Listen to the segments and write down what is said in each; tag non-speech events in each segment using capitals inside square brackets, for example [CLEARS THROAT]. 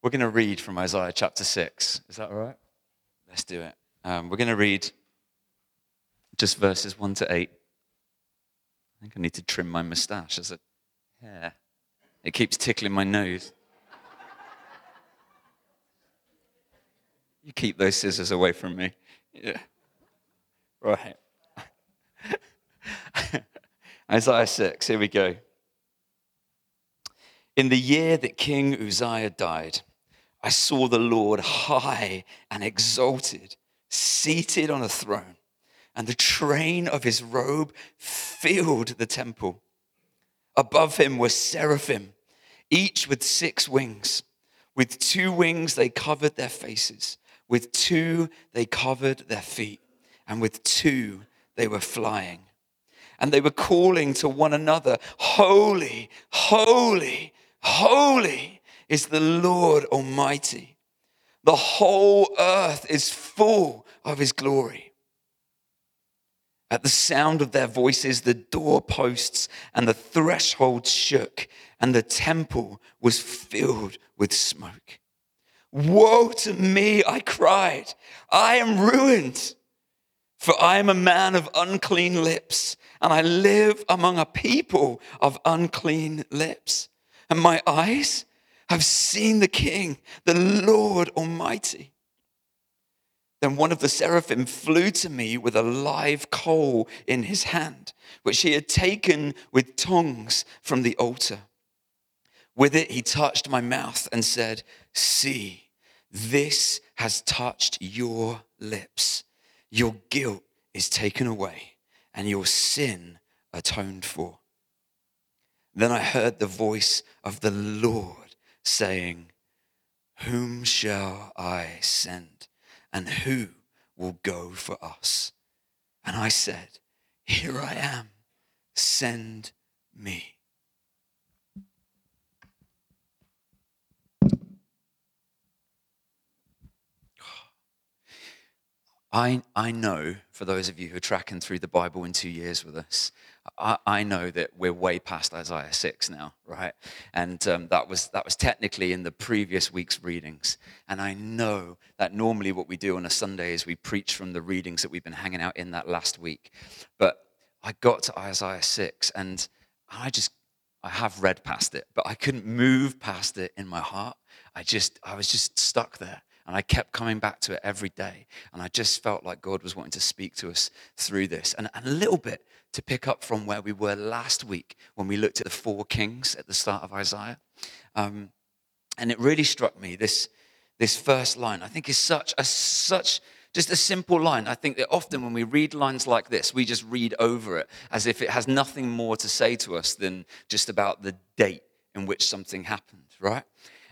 We're going to read from Isaiah chapter 6. Is that all right? Let's do it. Um, we're going to read just verses 1 to 8. I think I need to trim my mustache as a hair. It keeps tickling my nose. You keep those scissors away from me. Yeah. Right. [LAUGHS] Isaiah 6, here we go. In the year that King Uzziah died, I saw the Lord high and exalted, seated on a throne, and the train of his robe filled the temple. Above him were seraphim, each with six wings. With two wings they covered their faces, with two they covered their feet, and with two they were flying. And they were calling to one another, Holy, holy, holy is the Lord Almighty. The whole earth is full of his glory. At the sound of their voices, the doorposts and the thresholds shook, and the temple was filled with smoke. Woe to me, I cried. I am ruined, for I am a man of unclean lips, and I live among a people of unclean lips. And my eyes have seen the King, the Lord Almighty. Then one of the seraphim flew to me with a live coal in his hand, which he had taken with tongs from the altar. With it, he touched my mouth and said, See, this has touched your lips. Your guilt is taken away, and your sin atoned for. Then I heard the voice of the Lord saying, Whom shall I send? And who will go for us? And I said, Here I am, send me. I, I know, for those of you who are tracking through the Bible in two years with us, I, know that we're way past Isaiah 6 now, right? And um, that, was, that was technically in the previous week's readings. And I know that normally what we do on a Sunday is we preach from the readings that we've been hanging out in that last week. But I got to Isaiah 6 and I just, I have read past it, but I couldn't move past it in my heart. I just, I was just stuck there. And I kept coming back to it every day. And I just felt like God was wanting to speak to us through this. And, and a little bit to pick up from where we were last week when we looked at the four kings at the start of Isaiah. Um, and it really struck me this, this first line, I think is such a such just a simple line. I think that often when we read lines like this, we just read over it as if it has nothing more to say to us than just about the date in which something happened, right?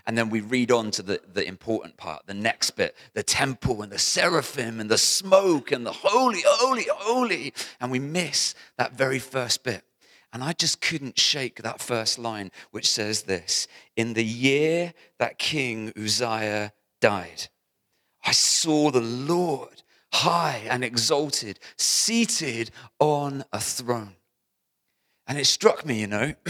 And then we read on to the, the important part, the next bit the temple and the seraphim and the smoke and the holy, holy, holy. And we miss that very first bit. And I just couldn't shake that first line, which says this In the year that King Uzziah died, I saw the Lord high and exalted, seated on a throne. And it struck me, you know, [CLEARS THROAT]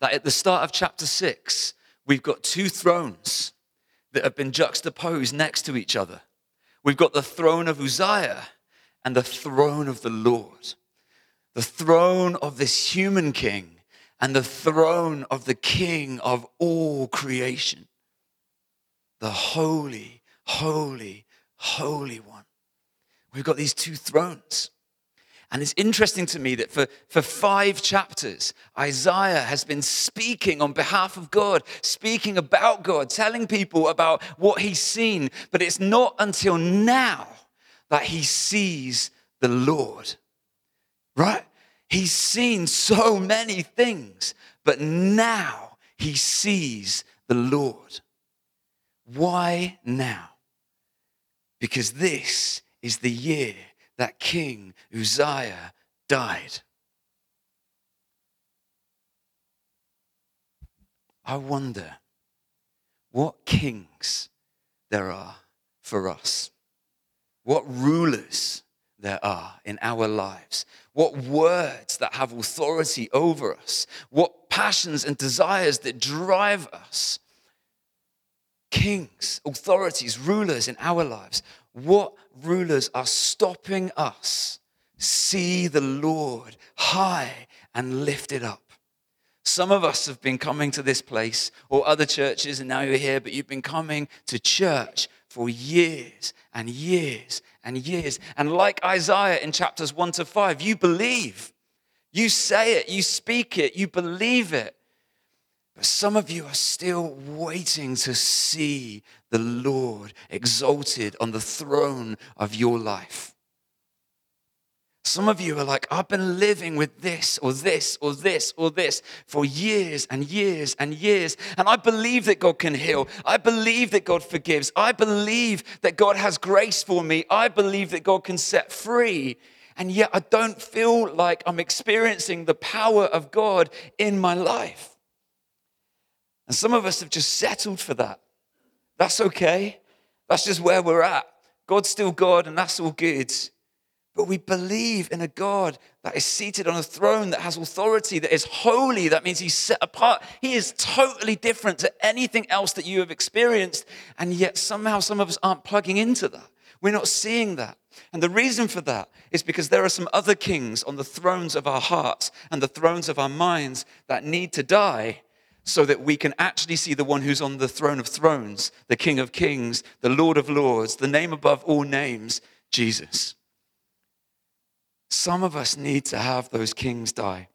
that at the start of chapter six, we've got two thrones that have been juxtaposed next to each other. We've got the throne of Uzziah and the throne of the Lord, the throne of this human king and the throne of the king of all creation, the holy, holy, holy one. We've got these two thrones. And it's interesting to me that for, for five chapters, Isaiah has been speaking on behalf of God, speaking about God, telling people about what he's seen. But it's not until now that he sees the Lord, right? He's seen so many things, but now he sees the Lord. Why now? Because this is the year that King Uzziah died. I wonder what kings there are for us, what rulers there are in our lives, what words that have authority over us, what passions and desires that drive us. kings, authorities, rulers in our lives, what rulers are stopping us see the Lord high and lifted up? Some of us have been coming to this place or other churches, and now you're here, but you've been coming to church for years and years and years. And like Isaiah in chapters one to five, you believe. You say it, you speak it, you believe it. But some of you are still waiting to see the Lord exalted on the throne of your life. Some of you are like, I've been living with this or this or this or this for years and years and years. And I believe that God can heal. I believe that God forgives. I believe that God has grace for me. I believe that God can set free. And yet I don't feel like I'm experiencing the power of God in my life. And some of us have just settled for that. That's okay. That's just where we're at. God's still God, and that's all good. But we believe in a God that is seated on a throne, that has authority, that is holy. That means he's set apart. He is totally different to anything else that you have experienced. And yet, somehow, some of us aren't plugging into that. We're not seeing that. And the reason for that is because there are some other kings on the thrones of our hearts and the thrones of our minds that need to die so that we can actually see the one who's on the throne of thrones, the King of kings, the Lord of lords, the name above all names, Jesus. Some of us need to have those kings die.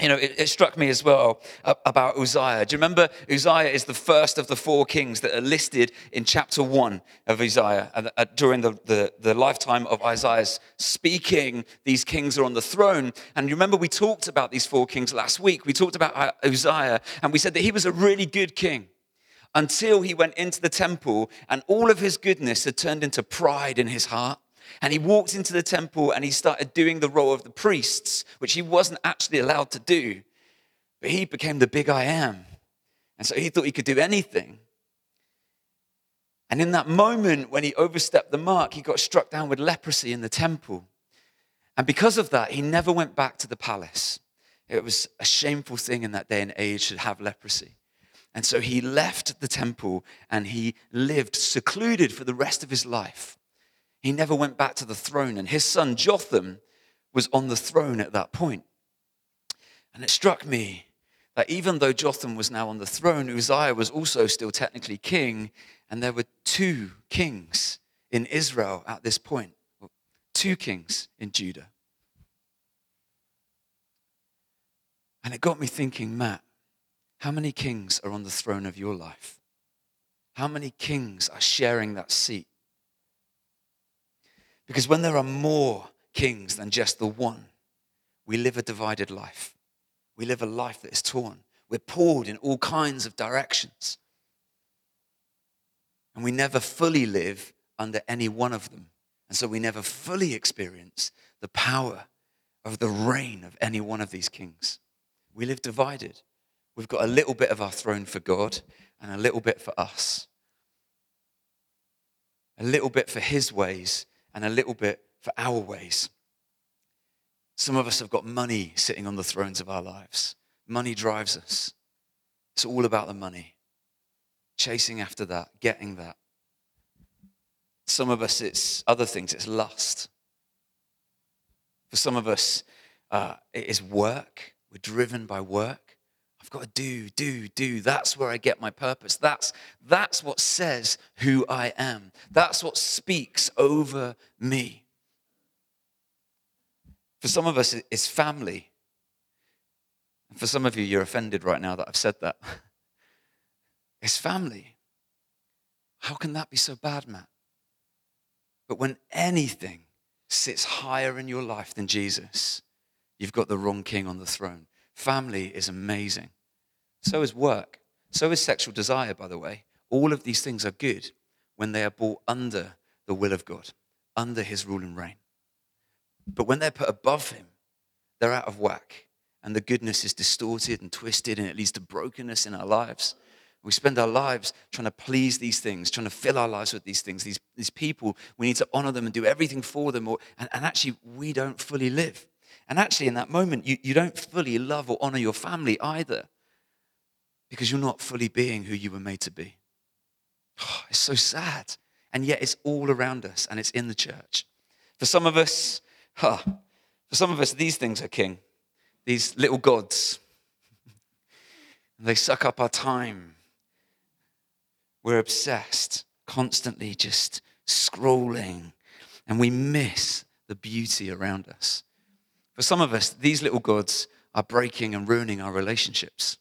You know, it, it, struck me as well about Uzziah. Do you remember Uzziah is the first of the four kings that are listed in chapter one of Uzziah uh, during the, the, the lifetime of Isaiah's speaking. These kings are on the throne. And you remember we talked about these four kings last week. We talked about uh, Uzziah and we said that he was a really good king until he went into the temple and all of his goodness had turned into pride in his heart. And he walked into the temple and he started doing the role of the priests, which he wasn't actually allowed to do. But he became the big I am. And so he thought he could do anything. And in that moment, when he overstepped the mark, he got struck down with leprosy in the temple. And because of that, he never went back to the palace. It was a shameful thing in that day and age to have leprosy. And so he left the temple and he lived secluded for the rest of his life. He never went back to the throne, and his son Jotham was on the throne at that point. And it struck me that even though Jotham was now on the throne, Uzziah was also still technically king, and there were two kings in Israel at this point, two kings in Judah. And it got me thinking, Matt, how many kings are on the throne of your life? How many kings are sharing that seat? Because when there are more kings than just the one, we live a divided life. We live a life that is torn. We're pulled in all kinds of directions. And we never fully live under any one of them. And so we never fully experience the power of the reign of any one of these kings. We live divided. We've got a little bit of our throne for God and a little bit for us. A little bit for his ways and a little bit for our ways. Some of us have got money sitting on the thrones of our lives. Money drives us. It's all about the money, chasing after that, getting that. Some of us, it's other things, it's lust. For some of us, uh, it is work. We're driven by work. I've got to do, do, do. That's where I get my purpose. That's, that's what says who I am. That's what speaks over me. For some of us, it's family. For some of you, you're offended right now that I've said that. [LAUGHS] It's family. How can that be so bad, Matt? But when anything sits higher in your life than Jesus, you've got the wrong king on the throne. Family is amazing. So is work. So is sexual desire, by the way. All of these things are good when they are brought under the will of God, under his rule and reign. But when they're put above him, they're out of whack. And the goodness is distorted and twisted, and it leads to brokenness in our lives. We spend our lives trying to please these things, trying to fill our lives with these things, these, these people. We need to honor them and do everything for them, or, and, and actually, we don't fully live. And actually, in that moment, you, you don't fully love or honor your family either because you're not fully being who you were made to be. Oh, it's so sad. And yet it's all around us and it's in the church. For some of us, huh, for some of us, these things are king. These little gods. They suck up our time. We're obsessed, constantly just scrolling, and we miss the beauty around us. For some of us, these little gods are breaking and ruining our relationships.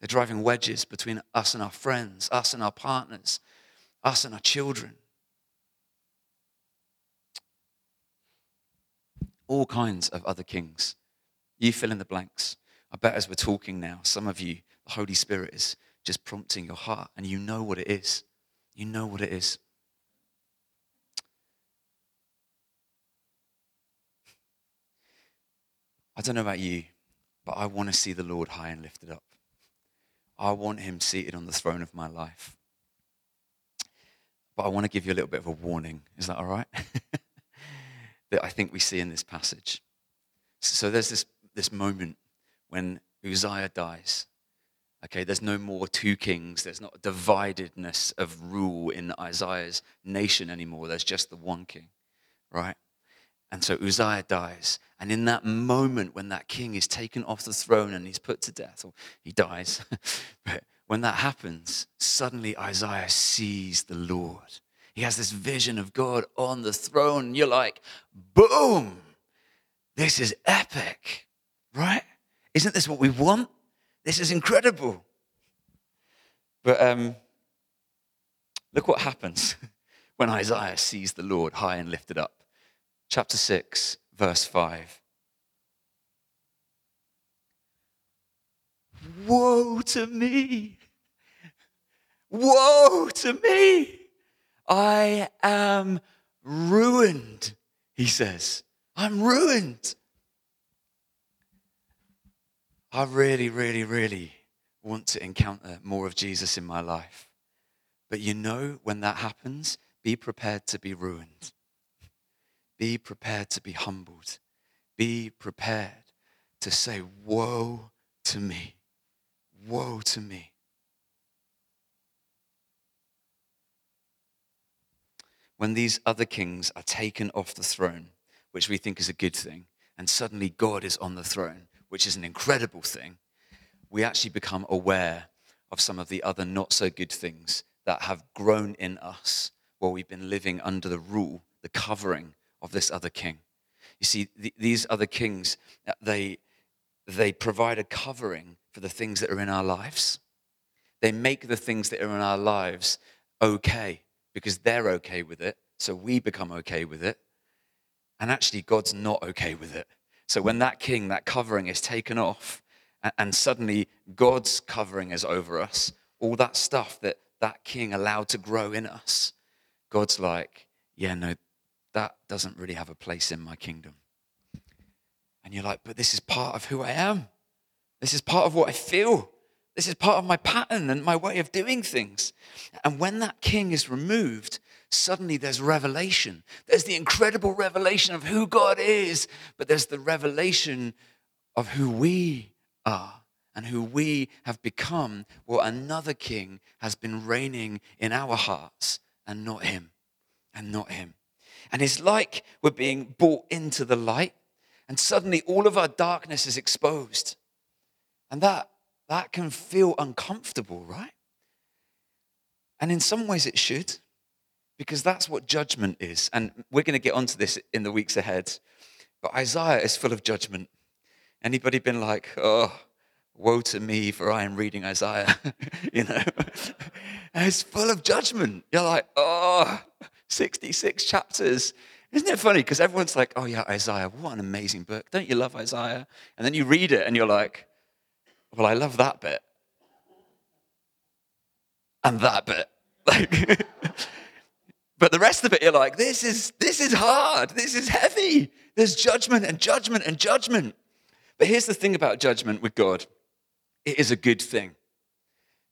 They're driving wedges between us and our friends, us and our partners, us and our children. All kinds of other kings. You fill in the blanks. I bet as we're talking now, some of you, the Holy Spirit is just prompting your heart, and you know what it is. You know what it is. I don't know about you, but I want to see the Lord high and lifted up. I want him seated on the throne of my life. But I want to give you a little bit of a warning. Is that all right? [LAUGHS] that I think we see in this passage. So there's this, this moment when Uzziah dies. Okay, there's no more two kings. There's not a dividedness of rule in Isaiah's nation anymore. There's just the one king, right? And so Uzziah dies. And in that moment when that king is taken off the throne and he's put to death, or he dies, [LAUGHS] but when that happens, suddenly Isaiah sees the Lord. He has this vision of God on the throne. You're like, boom, this is epic, right? Isn't this what we want? This is incredible. But um, look what happens [LAUGHS] when Isaiah sees the Lord high and lifted up chapter 6, verse 5. Woe to me! Woe to me! I am ruined, he says. I'm ruined. I really, really, really want to encounter more of Jesus in my life. But you know, when that happens, be prepared to be ruined. Be prepared to be humbled. Be prepared to say, Woe to me. Woe to me. When these other kings are taken off the throne, which we think is a good thing, and suddenly God is on the throne, which is an incredible thing, we actually become aware of some of the other not so good things that have grown in us while we've been living under the rule, the covering of this other king. You see, these other kings, uh, they, they provide a covering for the things that are in our lives. They make the things that are in our lives okay because they're okay with it. So we become okay with it. And actually, God's not okay with it. So when that king, that covering is taken off, and suddenly God's covering is over us, all that stuff that that king allowed to grow in us, God's like, yeah, no, that doesn't really have a place in my kingdom. And you're like, but this is part of who I am. This is part of what I feel. This is part of my pattern and my way of doing things. And when that king is removed, suddenly there's revelation. There's the incredible revelation of who God is, but there's the revelation of who we are and who we have become, Well, another king has been reigning in our hearts and not him, and not him. And it's like we're being brought into the light, and suddenly all of our darkness is exposed. And that, that can feel uncomfortable, right? And in some ways it should, because that's what judgment is. And we're going to get onto this in the weeks ahead. But Isaiah is full of judgment. Anybody been like, oh, woe to me for I am reading Isaiah, [LAUGHS] you know? [LAUGHS] it's full of judgment. You're like, oh, 66 chapters. Isn't it funny? Because everyone's like, oh, yeah, Isaiah, what an amazing book. Don't you love Isaiah? And then you read it and you're like, well, I love that bit. And that bit. [LAUGHS] Like, [LAUGHS] but the rest of it, you're like, this is, this is hard. This is heavy. There's judgment and judgment and judgment. But here's the thing about judgment with God it is a good thing.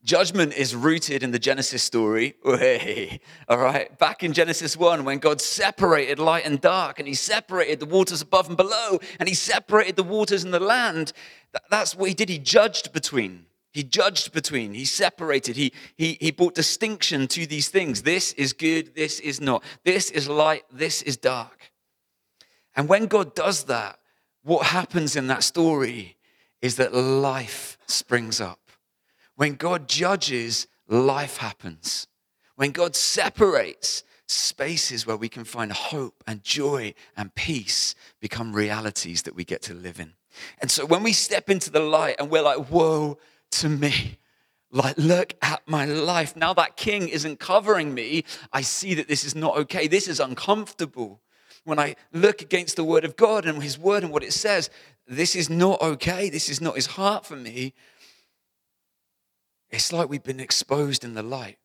Judgment is rooted in the Genesis story. All right. Back in Genesis 1, when God separated light and dark, and He separated the waters above and below, and He separated the waters and the land, that's what He did. He judged between. He judged between, he separated, he, he, he brought distinction to these things. This is good, this is not. This is light, this is dark. And when God does that, what happens in that story is that life springs up. When God judges, life happens. When God separates, spaces where we can find hope and joy and peace become realities that we get to live in. And so when we step into the light and we're like, woe, to me. Like, look at my life. Now that king isn't covering me, I see that this is not okay. This is uncomfortable. When I look against the word of God and his word and what it says, this is not okay. This is not his heart for me. It's like we've been exposed in the light.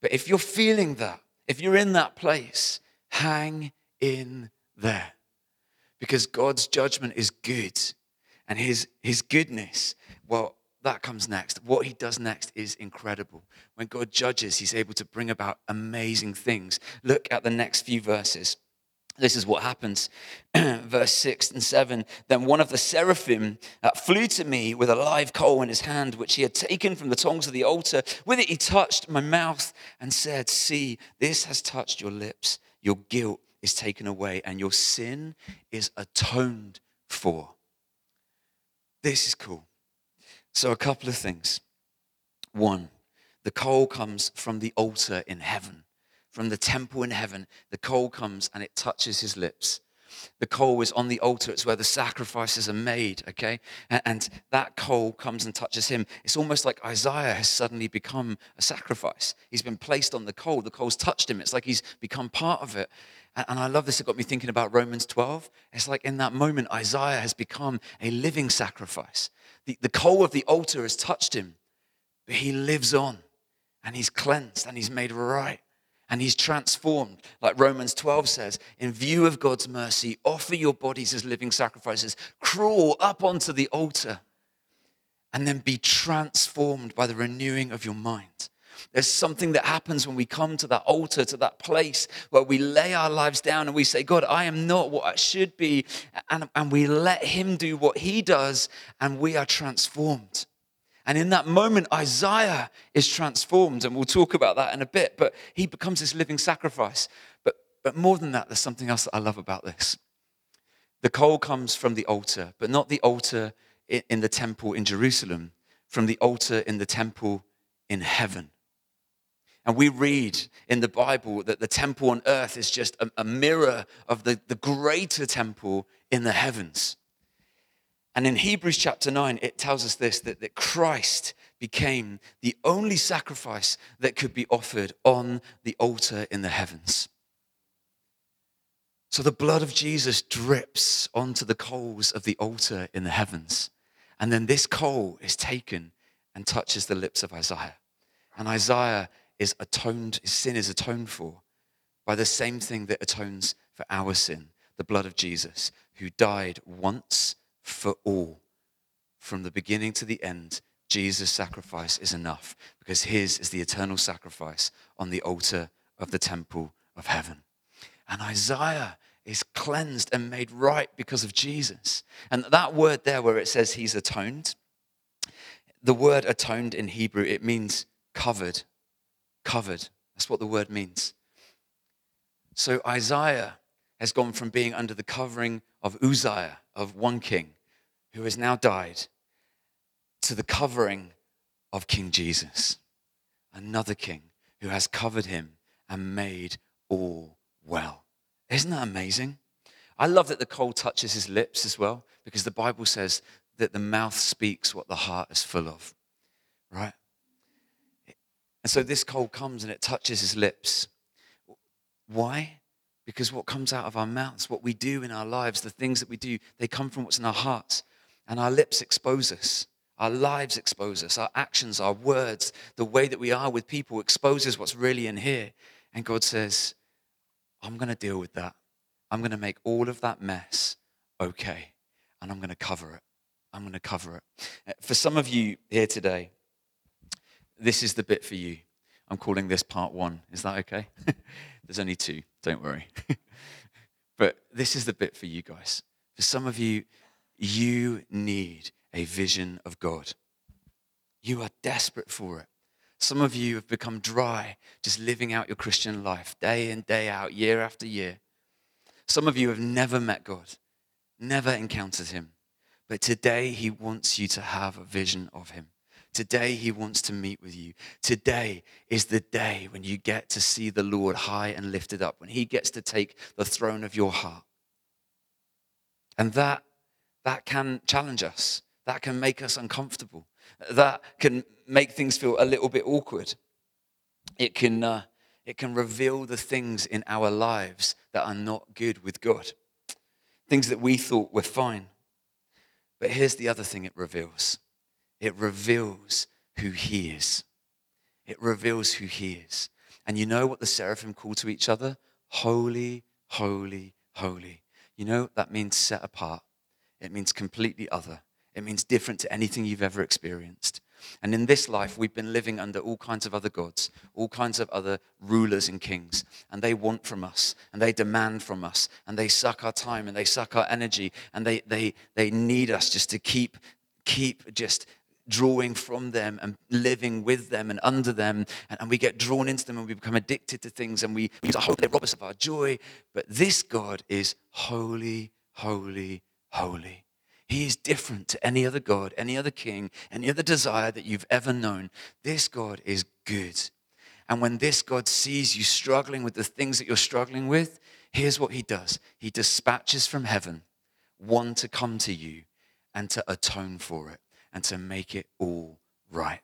But if you're feeling that, if you're in that place, hang in there. Because God's judgment is good and his, his goodness, well, that comes next. What he does next is incredible. When God judges, he's able to bring about amazing things. Look at the next few verses. This is what happens. [CLEARS THROAT] Verse 6 and 7 Then one of the seraphim uh, flew to me with a live coal in his hand, which he had taken from the tongs of the altar. With it, he touched my mouth and said, See, this has touched your lips. Your guilt is taken away, and your sin is atoned for. This is cool. So, a couple of things. One, the coal comes from the altar in heaven, from the temple in heaven. The coal comes and it touches his lips. The coal is on the altar. It's where the sacrifices are made, okay? And that coal comes and touches him. It's almost like Isaiah has suddenly become a sacrifice. He's been placed on the coal. The coal's touched him. It's like he's become part of it. And I love this. It got me thinking about Romans 12. It's like in that moment, Isaiah has become a living sacrifice. The, the coal of the altar has touched him, but he lives on and he's cleansed and he's made right and he's transformed. Like Romans 12 says, in view of God's mercy, offer your bodies as living sacrifices, crawl up onto the altar, and then be transformed by the renewing of your mind. There's something that happens when we come to that altar, to that place where we lay our lives down and we say, God, I am not what I should be. And, and we let Him do what He does, and we are transformed. And in that moment, Isaiah is transformed, and we'll talk about that in a bit, but he becomes this living sacrifice. But, but more than that, there's something else that I love about this. The coal comes from the altar, but not the altar in the temple in Jerusalem, from the altar in the temple in heaven. And we read in the Bible that the temple on earth is just a, a, mirror of the, the greater temple in the heavens. And in Hebrews chapter 9, it tells us this that, that Christ became the only sacrifice that could be offered on the altar in the heavens. So the blood of Jesus drips onto the coals of the altar in the heavens. And then this coal is taken and touches the lips of Isaiah. And Isaiah is atoned, his sin is atoned for by the same thing that atones for our sin, the blood of Jesus, who died once for all. From the beginning to the end, Jesus' sacrifice is enough because his is the eternal sacrifice on the altar of the temple of heaven. And Isaiah is cleansed and made right because of Jesus. And that word there, where it says he's atoned, the word atoned in Hebrew, it means covered covered. That's what the word means. So Isaiah has gone from being under the covering of Uzziah, of one king who has now died, to the covering of King Jesus, another king who has covered him and made all well. Isn't that amazing? I love that the coal touches his lips as well, because the Bible says that the mouth speaks what the heart is full of, right? And so this coal comes and it touches his lips. Why? Because what comes out of our mouths, what we do in our lives, the things that we do, they come from what's in our hearts. And our lips expose us. Our lives expose us. Our actions, our words, the way that we are with people exposes what's really in here. And God says, I'm going to deal with that. I'm going to make all of that mess okay. And I'm going to cover it. I'm going to cover it. Uh, for some of you here today, this is the bit for you. I'm calling this part one. Is that okay? [LAUGHS] There's only two, don't worry. [LAUGHS] but this is the bit for you guys. For some of you, you need a vision of God. You are desperate for it. Some of you have become dry, just living out your Christian life day in, day out, year after year. Some of you have never met God, never encountered Him. But today, He wants you to have a vision of Him. Today, He wants to meet with you. Today is the day when you get to see the Lord high and lifted up, when He gets to take the throne of your heart. And that, that can challenge us, that can make us uncomfortable that can make things feel a little bit awkward. It can, uh, it can reveal the things in our lives that are not good with God, things that we thought were fine. But here's the other thing it reveals it reveals who He is. It reveals who He is. And you know what the seraphim call to each other? Holy, holy, holy. You know, what that means set apart, it means completely other. It means different to anything you've ever experienced. And in this life, we've been living under all kinds of other gods, all kinds of other rulers and kings. And they want from us, and they demand from us, and they suck our time, and they suck our energy, and they, they, they need us just to keep, keep just drawing from them and living with them and under them. And, and we get drawn into them, and we become addicted to things, and we, we hope they rob us of our joy. But this God is holy, holy, holy. He is different to any other God, any other king, any other desire that you've ever known. This God is good. And when this God sees you struggling with the things that you're struggling with, here's what he does He dispatches from heaven one to come to you and to atone for it and to make it all right.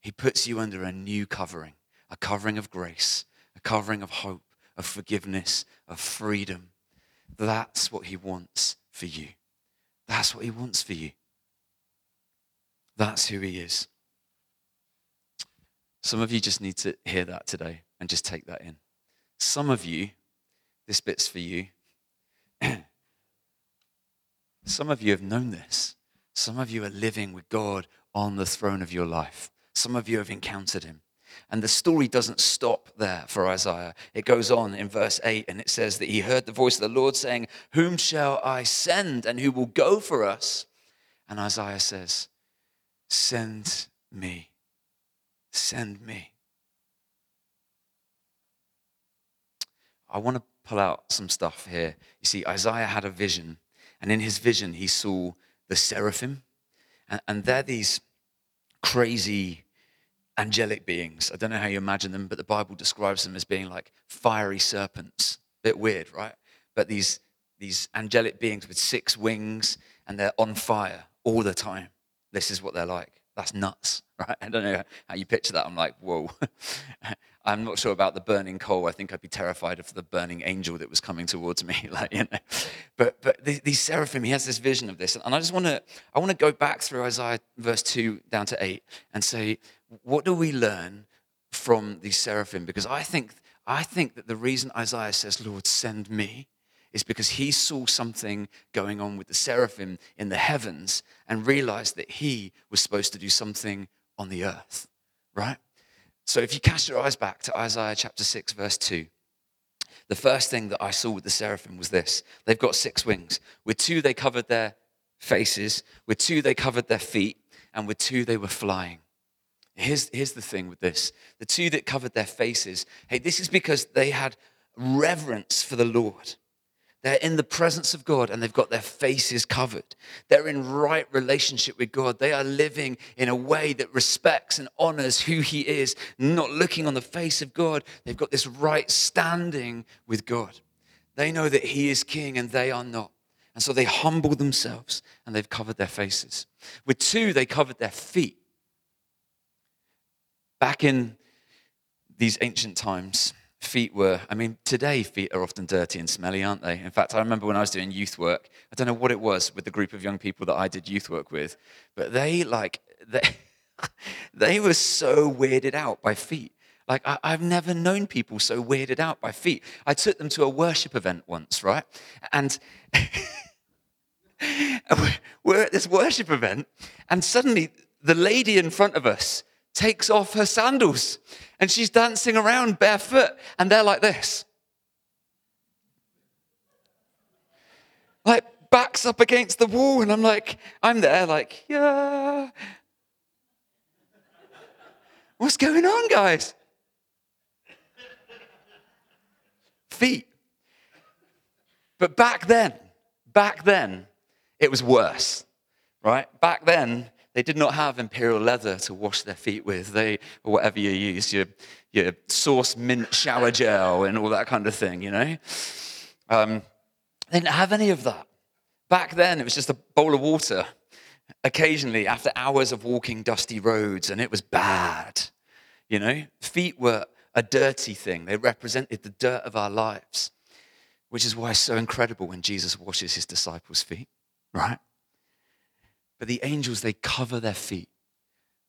He puts you under a new covering, a covering of grace, a covering of hope, of forgiveness, of freedom. That's what he wants for you. That's what He wants for you. That's who He is. Some of you just need to hear that today and just take that in. Some of you, this bit's for you. [CLEARS THROAT] Some of you have known this. Some of you are living with God on the throne of your life. Some of you have encountered Him. And the story doesn't stop there for Isaiah. It goes on in verse 8 and it says that he heard the voice of the Lord saying, Whom shall I send and who will go for us? And Isaiah says, Send me. Send me. I want to pull out some stuff here. You see, Isaiah had a vision, and in his vision, he saw the seraphim, and, and they're these crazy angelic beings. I don't know how you imagine them, but the Bible describes them as being like fiery serpents. A Bit weird, right? But these, these angelic beings with six wings and they're on fire all the time. This is what they're like. That's nuts, [LAUGHS] right? I don't know how you picture that. I'm like, whoa. [LAUGHS] I'm not sure about the burning coal. I think I'd be terrified of the burning angel that was coming towards me. [LAUGHS] like, you know. But but these seraphim, he has this vision of this. And I just want to I want to go back through Isaiah verse 2 down to 8 and say, what do we learn from these seraphim? Because I think, I think that the reason Isaiah says, Lord, send me, is because he saw something going on with the seraphim in the heavens and realized that he was supposed to do something on the earth, right? So if you cast your eyes back to Isaiah chapter 6, verse 2, the first thing that I saw with the seraphim was this they've got six wings. With two, they covered their faces, with two, they covered their feet, and with two, they were flying. Here's, here's the thing with this the two that covered their faces, hey, this is because they had reverence for the Lord. They're in the presence of God and they've got their faces covered. They're in right relationship with God. They are living in a way that respects and honors who He is, not looking on the face of God. They've got this right standing with God. They know that He is King and they are not. And so they humble themselves and they've covered their faces. With two, they covered their feet. Back in these ancient times, feet were, I mean, today feet are often dirty and smelly, aren't they? In fact, I remember when I was doing youth work, I don't know what it was with the group of young people that I did youth work with, but they like, [LAUGHS] they, they were so weirded out by feet. Like, I, have never known people so weirded out by feet. I took them to a worship event once, right? And [LAUGHS] we're at this worship event, and suddenly the lady in front of us takes off her sandals and she's dancing around barefoot, and they're like this. Like, backs up against the wall, and I'm like, I'm there, like, yeah. What's going on, guys? Feet. But back then, back then, it was worse, right? Back then, they did not have imperial leather to wash their feet with, they, or whatever you use, your, your sauce mint shower gel and all that kind of thing, you know? Um, they didn't have any of that. Back then, it was just a bowl of water occasionally after hours of walking dusty roads, and it was bad. You know, feet were a dirty thing, they represented the dirt of our lives, which is why it's so incredible when Jesus washes his disciples' feet, right? But the angels, they cover their feet.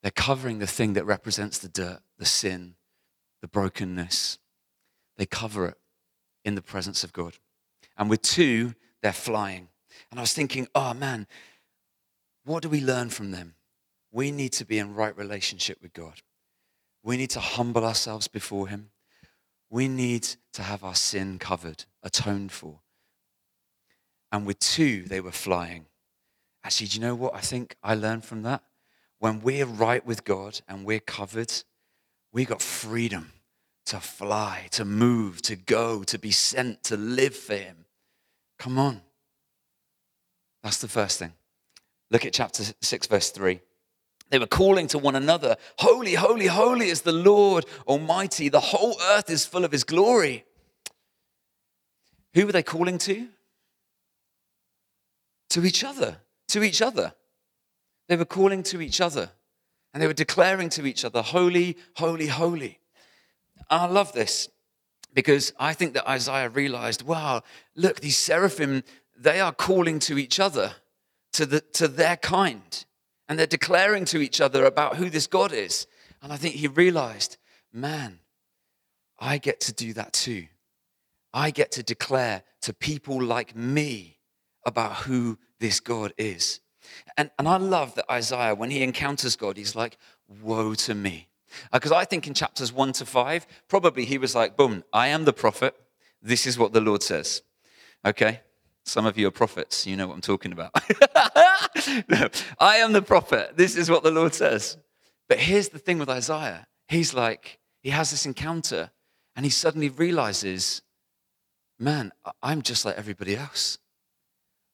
They're covering the thing that represents the dirt, the sin, the brokenness. They cover it in the presence of God. And with two, they're flying. And I was thinking, oh man, what do we learn from them? We need to be in right relationship with God. We need to humble ourselves before Him. We need to have our sin covered, atoned for. And with two, they were flying. Actually, do you know what I think I learned from that? When we're right with God and we're covered, we got freedom to fly, to move, to go, to be sent, to live for Him. Come on. That's the first thing. Look at chapter 6, verse 3. They were calling to one another, Holy, holy, holy is the Lord Almighty. The whole earth is full of His glory. Who were they calling to? To each other to each other. They were calling to each other and they were declaring to each other, Holy, holy, holy. I love this because I think that Isaiah realized, wow, look, these seraphim, they are calling to each other, to, the, to their kind, and they're declaring to each other about who this God is. And I think he realized, man, I get to do that too. I get to declare to people like me about who this God is. And, and I love that Isaiah, when he encounters God, he's like, Woe to me. Because uh, I think in chapters one to five, probably he was like, Boom, I am the prophet. This is what the Lord says. Okay? Some of you are prophets. You know what I'm talking about. [LAUGHS] no, I am the prophet. This is what the Lord says. But here's the thing with Isaiah he's like, he has this encounter and he suddenly realizes, man, I'm just like everybody else.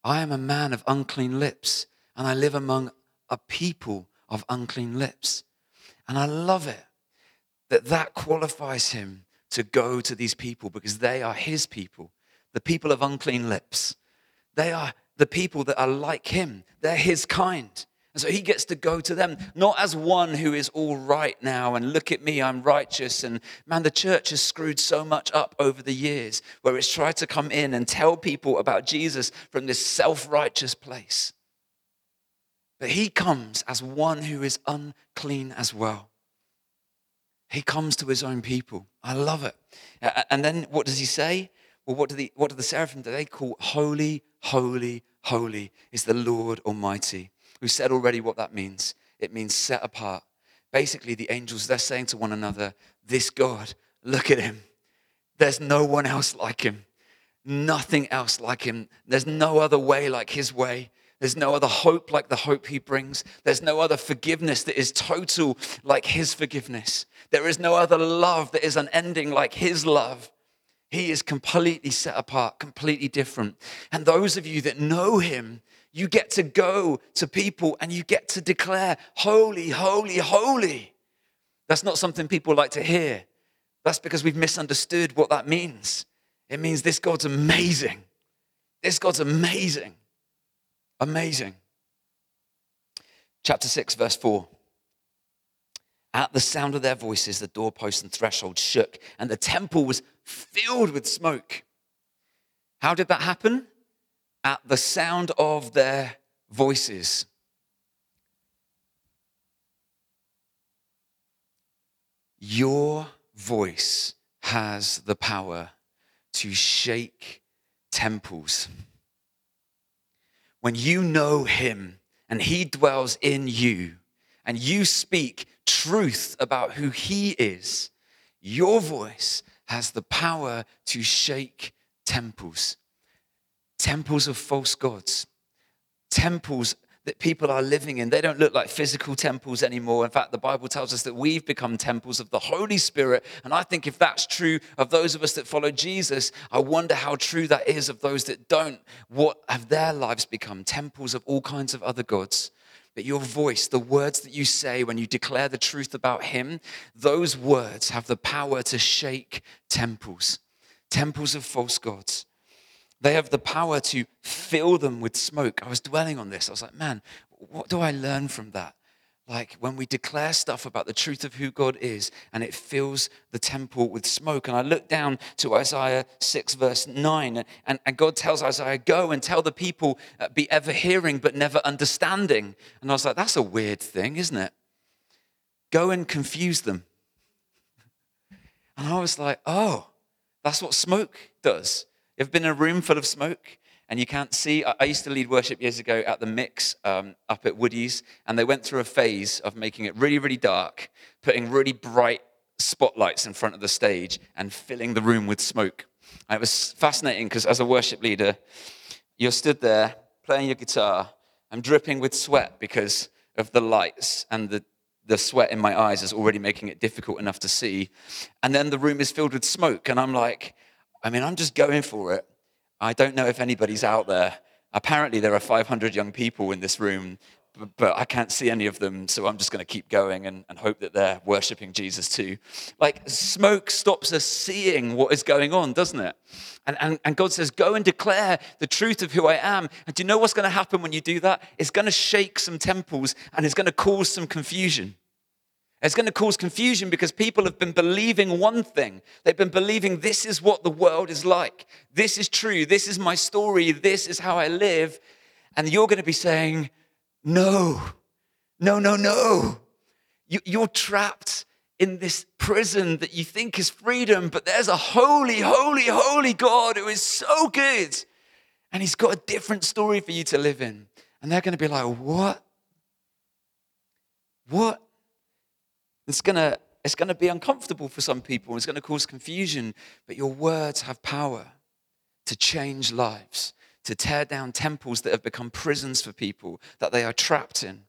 I am a man of unclean lips, and I live among a people of unclean lips. And I love it that that qualifies him to go to these people because they are his people, the people of unclean lips. They are the people that are like him, they're his kind. And so he gets to go to them, not as one who is all right now and look at me, I'm righteous. And man, the church has screwed so much up over the years where it's tried to come in and tell people about Jesus from this self righteous place. But he comes as one who is unclean as well. He comes to his own people. I love it. And then what does he say? Well, what do the, what do the seraphim do? They call holy, holy, holy is the Lord Almighty. We said already what that means. It means set apart. Basically, the angels, they're saying to one another, This God, look at him. There's no one else like him. Nothing else like him. There's no other way like his way. There's no other hope like the hope he brings. There's no other forgiveness that is total like his forgiveness. There is no other love that is unending like his love. He is completely set apart, completely different. And those of you that know him, you get to go to people and you get to declare, Holy, holy, holy. That's not something people like to hear. That's because we've misunderstood what that means. It means this God's amazing. This God's amazing. Amazing. Chapter 6, verse 4. At the sound of their voices, the doorposts and threshold shook, and the temple was filled with smoke. How did that happen? At the sound of their voices. Your voice has the power to shake temples. When you know Him and He dwells in you, and you speak truth about who He is, your voice has the power to shake temples temples of false gods, temples that people are living in. They don't look like physical temples anymore. In fact, the Bible tells us that we've become temples of the Holy Spirit. And I think if that's true of those of us that follow Jesus, I wonder how true that is of those that don't. What have their lives become? Temples of all kinds of other gods. But your voice, the words that you say when you declare the truth about Him, those words have the power to shake temples, temples of false gods. They have the power to fill them with smoke. I was dwelling on this. I was like, man, what do I learn from that? Like when we declare stuff about the truth of who God is and it fills the temple with smoke. And I look down to Isaiah 6, verse 9, and, and God tells Isaiah, Go and tell the people, uh, be ever hearing but never understanding. And I was like, That's a weird thing, isn't it? Go and confuse them. [LAUGHS] And I was like, Oh, that's what smoke does. You've been in a room full of smoke and you can't see. I used to lead worship years ago at the Mix um, up at Woody's, and they went through a phase of making it really, really dark, putting really bright spotlights in front of the stage, and filling the room with smoke. And it was fascinating because as a worship leader, you're stood there playing your guitar. I'm dripping with sweat because of the lights and the the sweat in my eyes is already making it difficult enough to see. And then the room is filled with smoke. And I'm like, I mean, I'm just going for it. I don't know if anybody's out there. Apparently, there are 500 young people in this room, but I can't see any of them, so I'm just going to keep going and, and hope that they're worshiping Jesus too. Like, smoke stops us seeing what is going on, doesn't it? And, and, and God says, Go and declare the truth of who I am. And do you know what's going to happen when you do that? It's going to shake some temples and it's going to cause some confusion. It's going to cause confusion because people have been believing one thing. They've been believing this is what the world is like. This is true. This is my story. This is how I live. And you're going to be saying, no, no, no, no. You, are trapped in this prison that you think is freedom, but there's a holy, holy, holy God who is so good. And he's got a different story for you to live in. And they're going to be like, what? What? It's going to it's going to be uncomfortable for some people. It's going to cause confusion, but your words have power to change lives, to tear down temples that have become prisons for people that they are trapped in,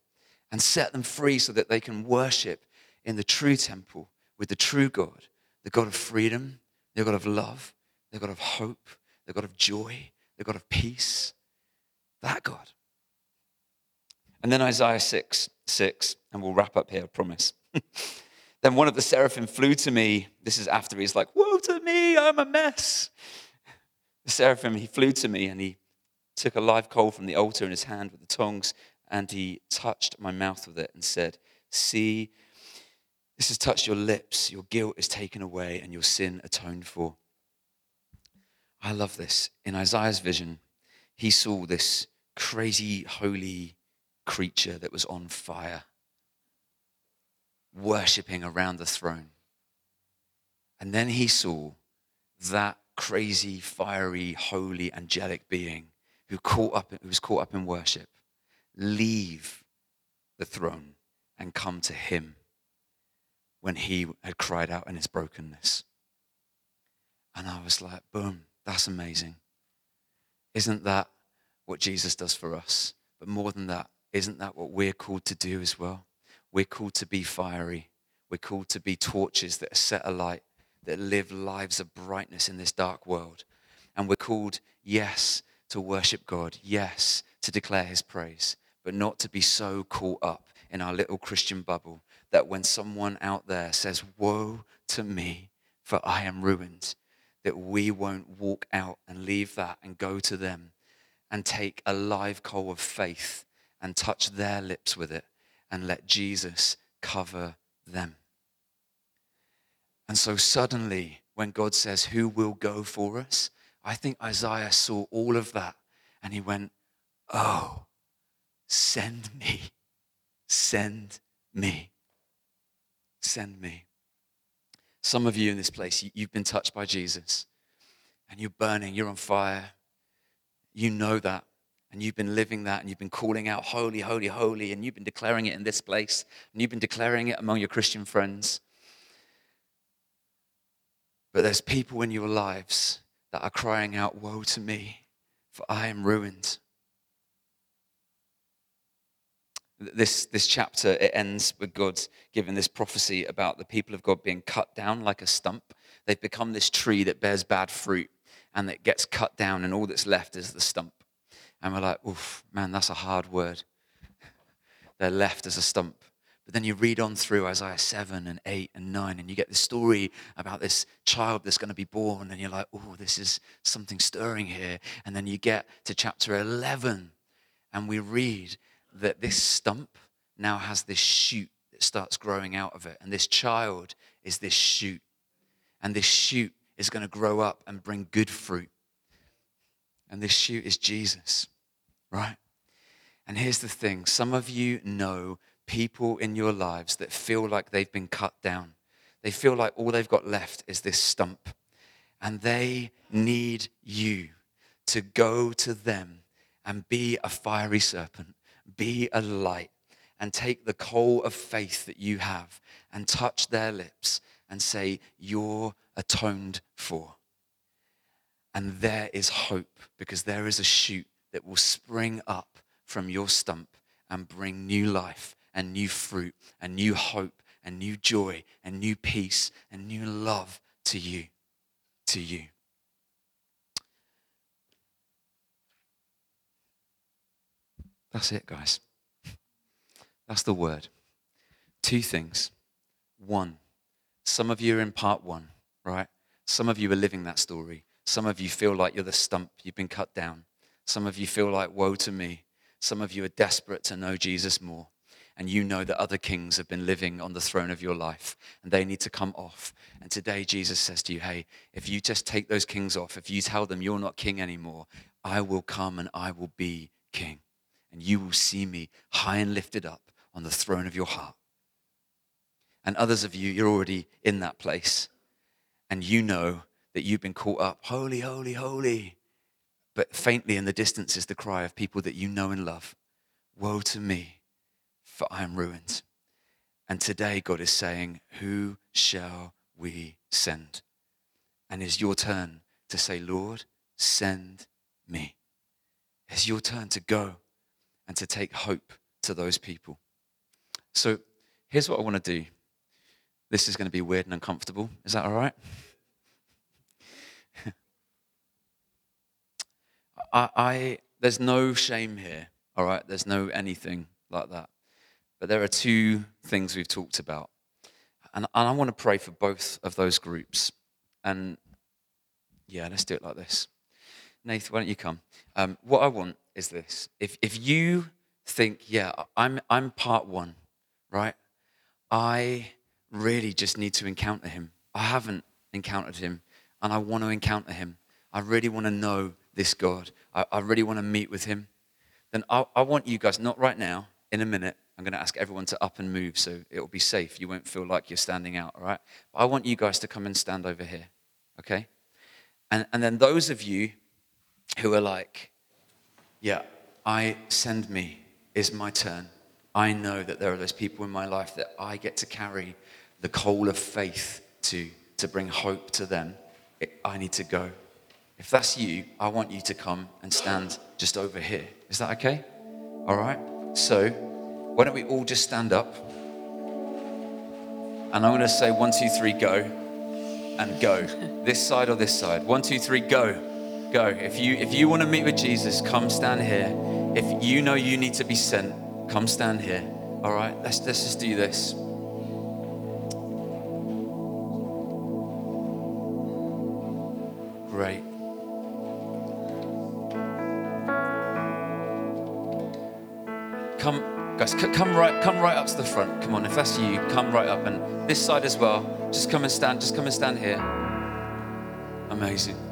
and set them free so that they can worship in the true temple with the true God, the God of freedom, the God of love, the God of hope, the God of joy, the God of peace. That God. And then Isaiah 6, 6, and we'll wrap up here, I promise. [LAUGHS] then one of the seraphim flew to me. This is after he's like, Woe to me, I'm a mess. The seraphim, he flew to me and he took a live coal from the altar in his hand with the tongs and he touched my mouth with it and said, See, this has touched your lips. Your guilt is taken away and your sin atoned for. I love this. In Isaiah's vision, he saw this crazy, holy creature that was on fire worshipping around the throne. And then he saw that crazy, fiery, holy, angelic being who, caught up, who was caught up in worship leave the throne and come to him when he had cried out in his brokenness. And I was like, boom, that's amazing. Isn't that what Jesus does for us? But more than that, isn't that what we're called to do as well? We're called to be fiery. We're called to be torches that are set alight, that live lives of brightness in this dark world. And we're called, yes, to worship God, yes, to declare his praise, but not to be so caught up in our little Christian bubble that when someone out there says, Woe to me, for I am ruined, that we won't walk out and leave that and go to them and take a live coal of faith and touch their lips with it and let Jesus cover them. And so suddenly, when God says, Who will go for us? I think Isaiah saw all of that and he went, Oh, send me, send me, send me. Some of you in this place, you've been touched by Jesus and you're burning, you're on fire. You know that. And you've been living that and you've been calling out, Holy, holy, holy, and you've been declaring it in this place and you've been declaring it among your Christian friends. But there's people in your lives that are crying out, Woe to me, for I am ruined. This, this chapter, it ends with God giving this prophecy about the people of God being cut down like a stump. They've become this tree that bears bad fruit and that gets cut down, and all that's left is the stump. And we're like, oof, man, that's a hard word. [LAUGHS] They're left as a stump. But then you read on through Isaiah 7 and 8 and 9, and you get this story about this child that's going to be born, and you're like, oh, this is something stirring here. And then you get to chapter 11, and we read that this stump now has this shoot that starts growing out of it. And this child is this shoot. And this shoot is going to grow up and bring good fruit. And this shoot is Jesus, right? And here's the thing some of you know people in your lives that feel like they've been cut down. They feel like all they've got left is this stump. And they need you to go to them and be a fiery serpent, be a light, and take the coal of faith that you have and touch their lips and say, You're atoned for. And there is hope because there is a shoot that will spring up from your stump and bring new life and new fruit and new hope and new joy and new peace and new love to you. To you. That's it, guys. That's the word. Two things. One, some of you are in part one, right? Some of you are living that story. Some of you feel like you're the stump, you've been cut down. Some of you feel like, woe to me. Some of you are desperate to know Jesus more and you know that other kings have been living on the throne of your life and they need to come off. And today, Jesus says to you, Hey, if you just take those kings off, if you tell them you're not king anymore, I will come and I will be king. And you will see me high and lifted up on the throne of your heart. And others of you, you're already in that place. And you know that you've been caught up, holy, holy, holy. But faintly in the distance is the cry of people that you know and love Woe to me for I am ruined. And today, God is saying, Who shall we send? And it's your turn to say, Lord, send me. It's your turn to go and to take hope to those people. So here's what I want to do. This is going to be weird and uncomfortable. Is that all right? I, I, there's no shame here, all right? There's no anything like that. But there are two things we've talked about. And, and I want to pray for both of those groups. And yeah, let's do it like this. Nathan, why don't you come? Um, what I want is this. If, if you think, yeah, I'm, I'm part one, right? I really just need to encounter him. I haven't encountered him, and I want to encounter him. I really want to know this God. I, I really want to meet with him. Then I, I want you guys, not right now, in a minute, I'm going to ask everyone to up and move so it'll be safe. You won't feel like you're standing out, all right? But I want you guys to come and stand over here, okay? And, and then those of you who are like, yeah, I send me, is my turn. I know that there are those people in my life that I get to carry the coal of faith to, to bring hope to them. It, I need to go. If that's you, I want you to come and stand just over here. Is that okay? All right? So, why don't we all just stand up? And I'm going to say one, two, three, go, and go. this side or this side. One, two, three, go, go. If you if you want to meet with Jesus, come stand here. If you know you need to be sent, come stand here. All right. Let's let's just do this. Come Guys, come right, come right up to the front. Come on, if that's you, come right up. And this side as well. Just come and stand. Just come and stand here. Amazing.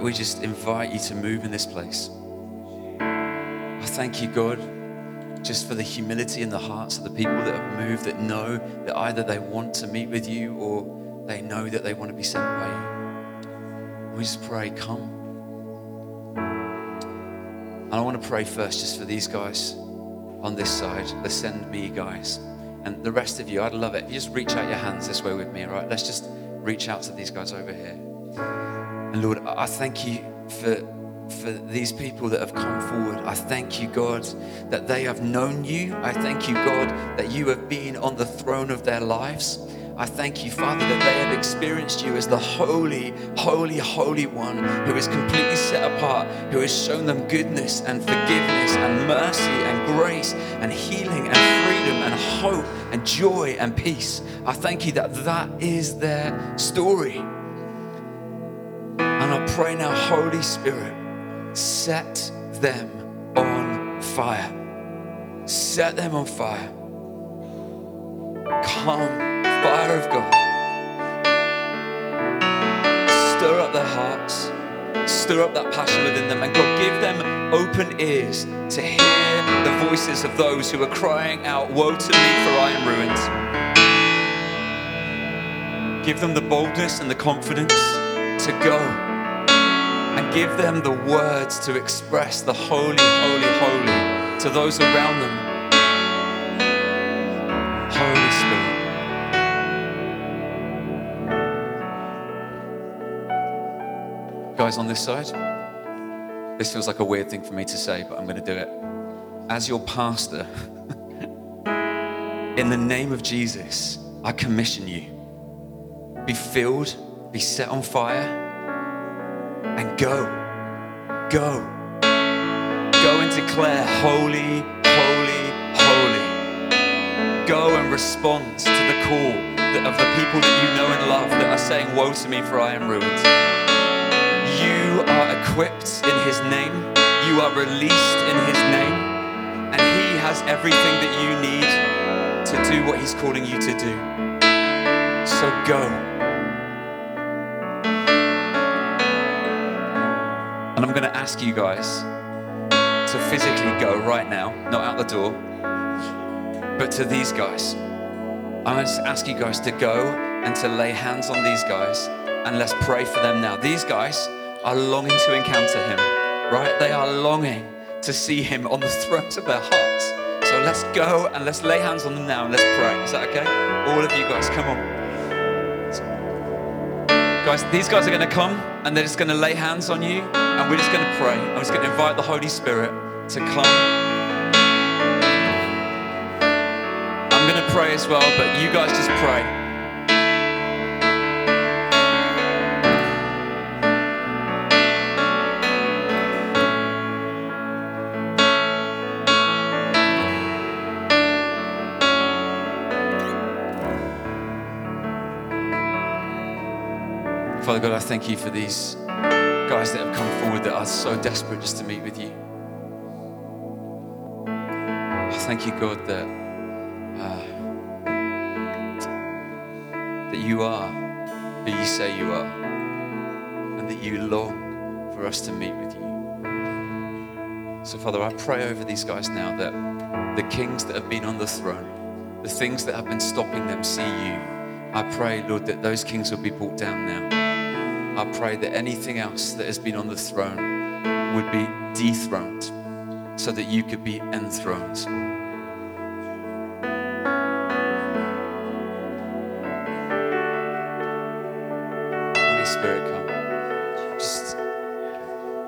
We just invite you to move in this place. I thank you, God, just for the humility in the hearts of the people that have moved that know that either they want to meet with you or they know that they want to be sent by you. We just pray, come. And I want to pray first just for these guys on this side, the send me guys. And the rest of you, I'd love it. If you just reach out your hands this way with me, all right? Let's just reach out to these guys over here. And Lord, I thank you for for these people that have come forward. I thank you, God, that they have known you. I thank you, God, that you have been on the throne of their lives. I thank you, Father, that they have experienced you as the holy, holy, holy one who is completely set apart, who has shown them goodness and forgiveness and mercy and grace and healing and freedom and hope and joy and peace. I thank you that that is their story. And I pray now, Holy Spirit, set them on fire. Set them on fire. Come, fire of God. Stir up their hearts. Stir up that passion within them. And God, give them open ears to hear the voices of those who are crying out, Woe to me, for I am ruined. Give them the boldness and the confidence to go and give them the words to express the holy, holy, holy to those around them. Holy Spirit. Guys on this side, this feels like a weird thing for me to say, but I'm going to do it. As your pastor, [LAUGHS] in the name of Jesus, I commission you. Be filled, be set on fire and go. Go. Go and declare, Holy, holy, holy. Go and respond to the call of the people that you know and love that are saying, Woe to me, for I am ruined. You are equipped in His name, you are released in His name, and He has everything that you need to do what He's calling you to do. So go. And I'm going to ask you guys to physically go right now, not out the door, but to these guys. I'm going to ask you guys to go and to lay hands on these guys and let's pray for them now. These guys are longing to encounter him, right? They are longing to see him on the [LAUGHS] thrones of their hearts. So let's go and let's lay hands on them now and let's pray. Is that okay? All of you guys, come on. Guys, these guys are going to come and they're just going to lay hands on you and we're just going to pray. I'm just going to invite the Holy Spirit to come. I'm going to pray as well, but you guys just pray. Father God, I thank you for these guys that have come forward that are so desperate just to meet with you. I thank you, God, that uh, that you are who you say you are, and that you long for us to meet with you. So, Father, I pray over these guys now that the kings that have been on the throne, the things that have been stopping them see you, I pray, Lord, that those kings will be brought down now. I pray that anything else that has been on the throne would be dethroned so that you could be enthroned. Holy Spirit, come. Just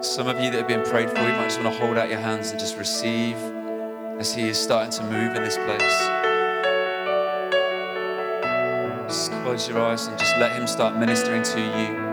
some of you that have been prayed for, you might just want to hold out your hands and just receive as He is starting to move in this place. Just close your eyes and just let Him start ministering to you.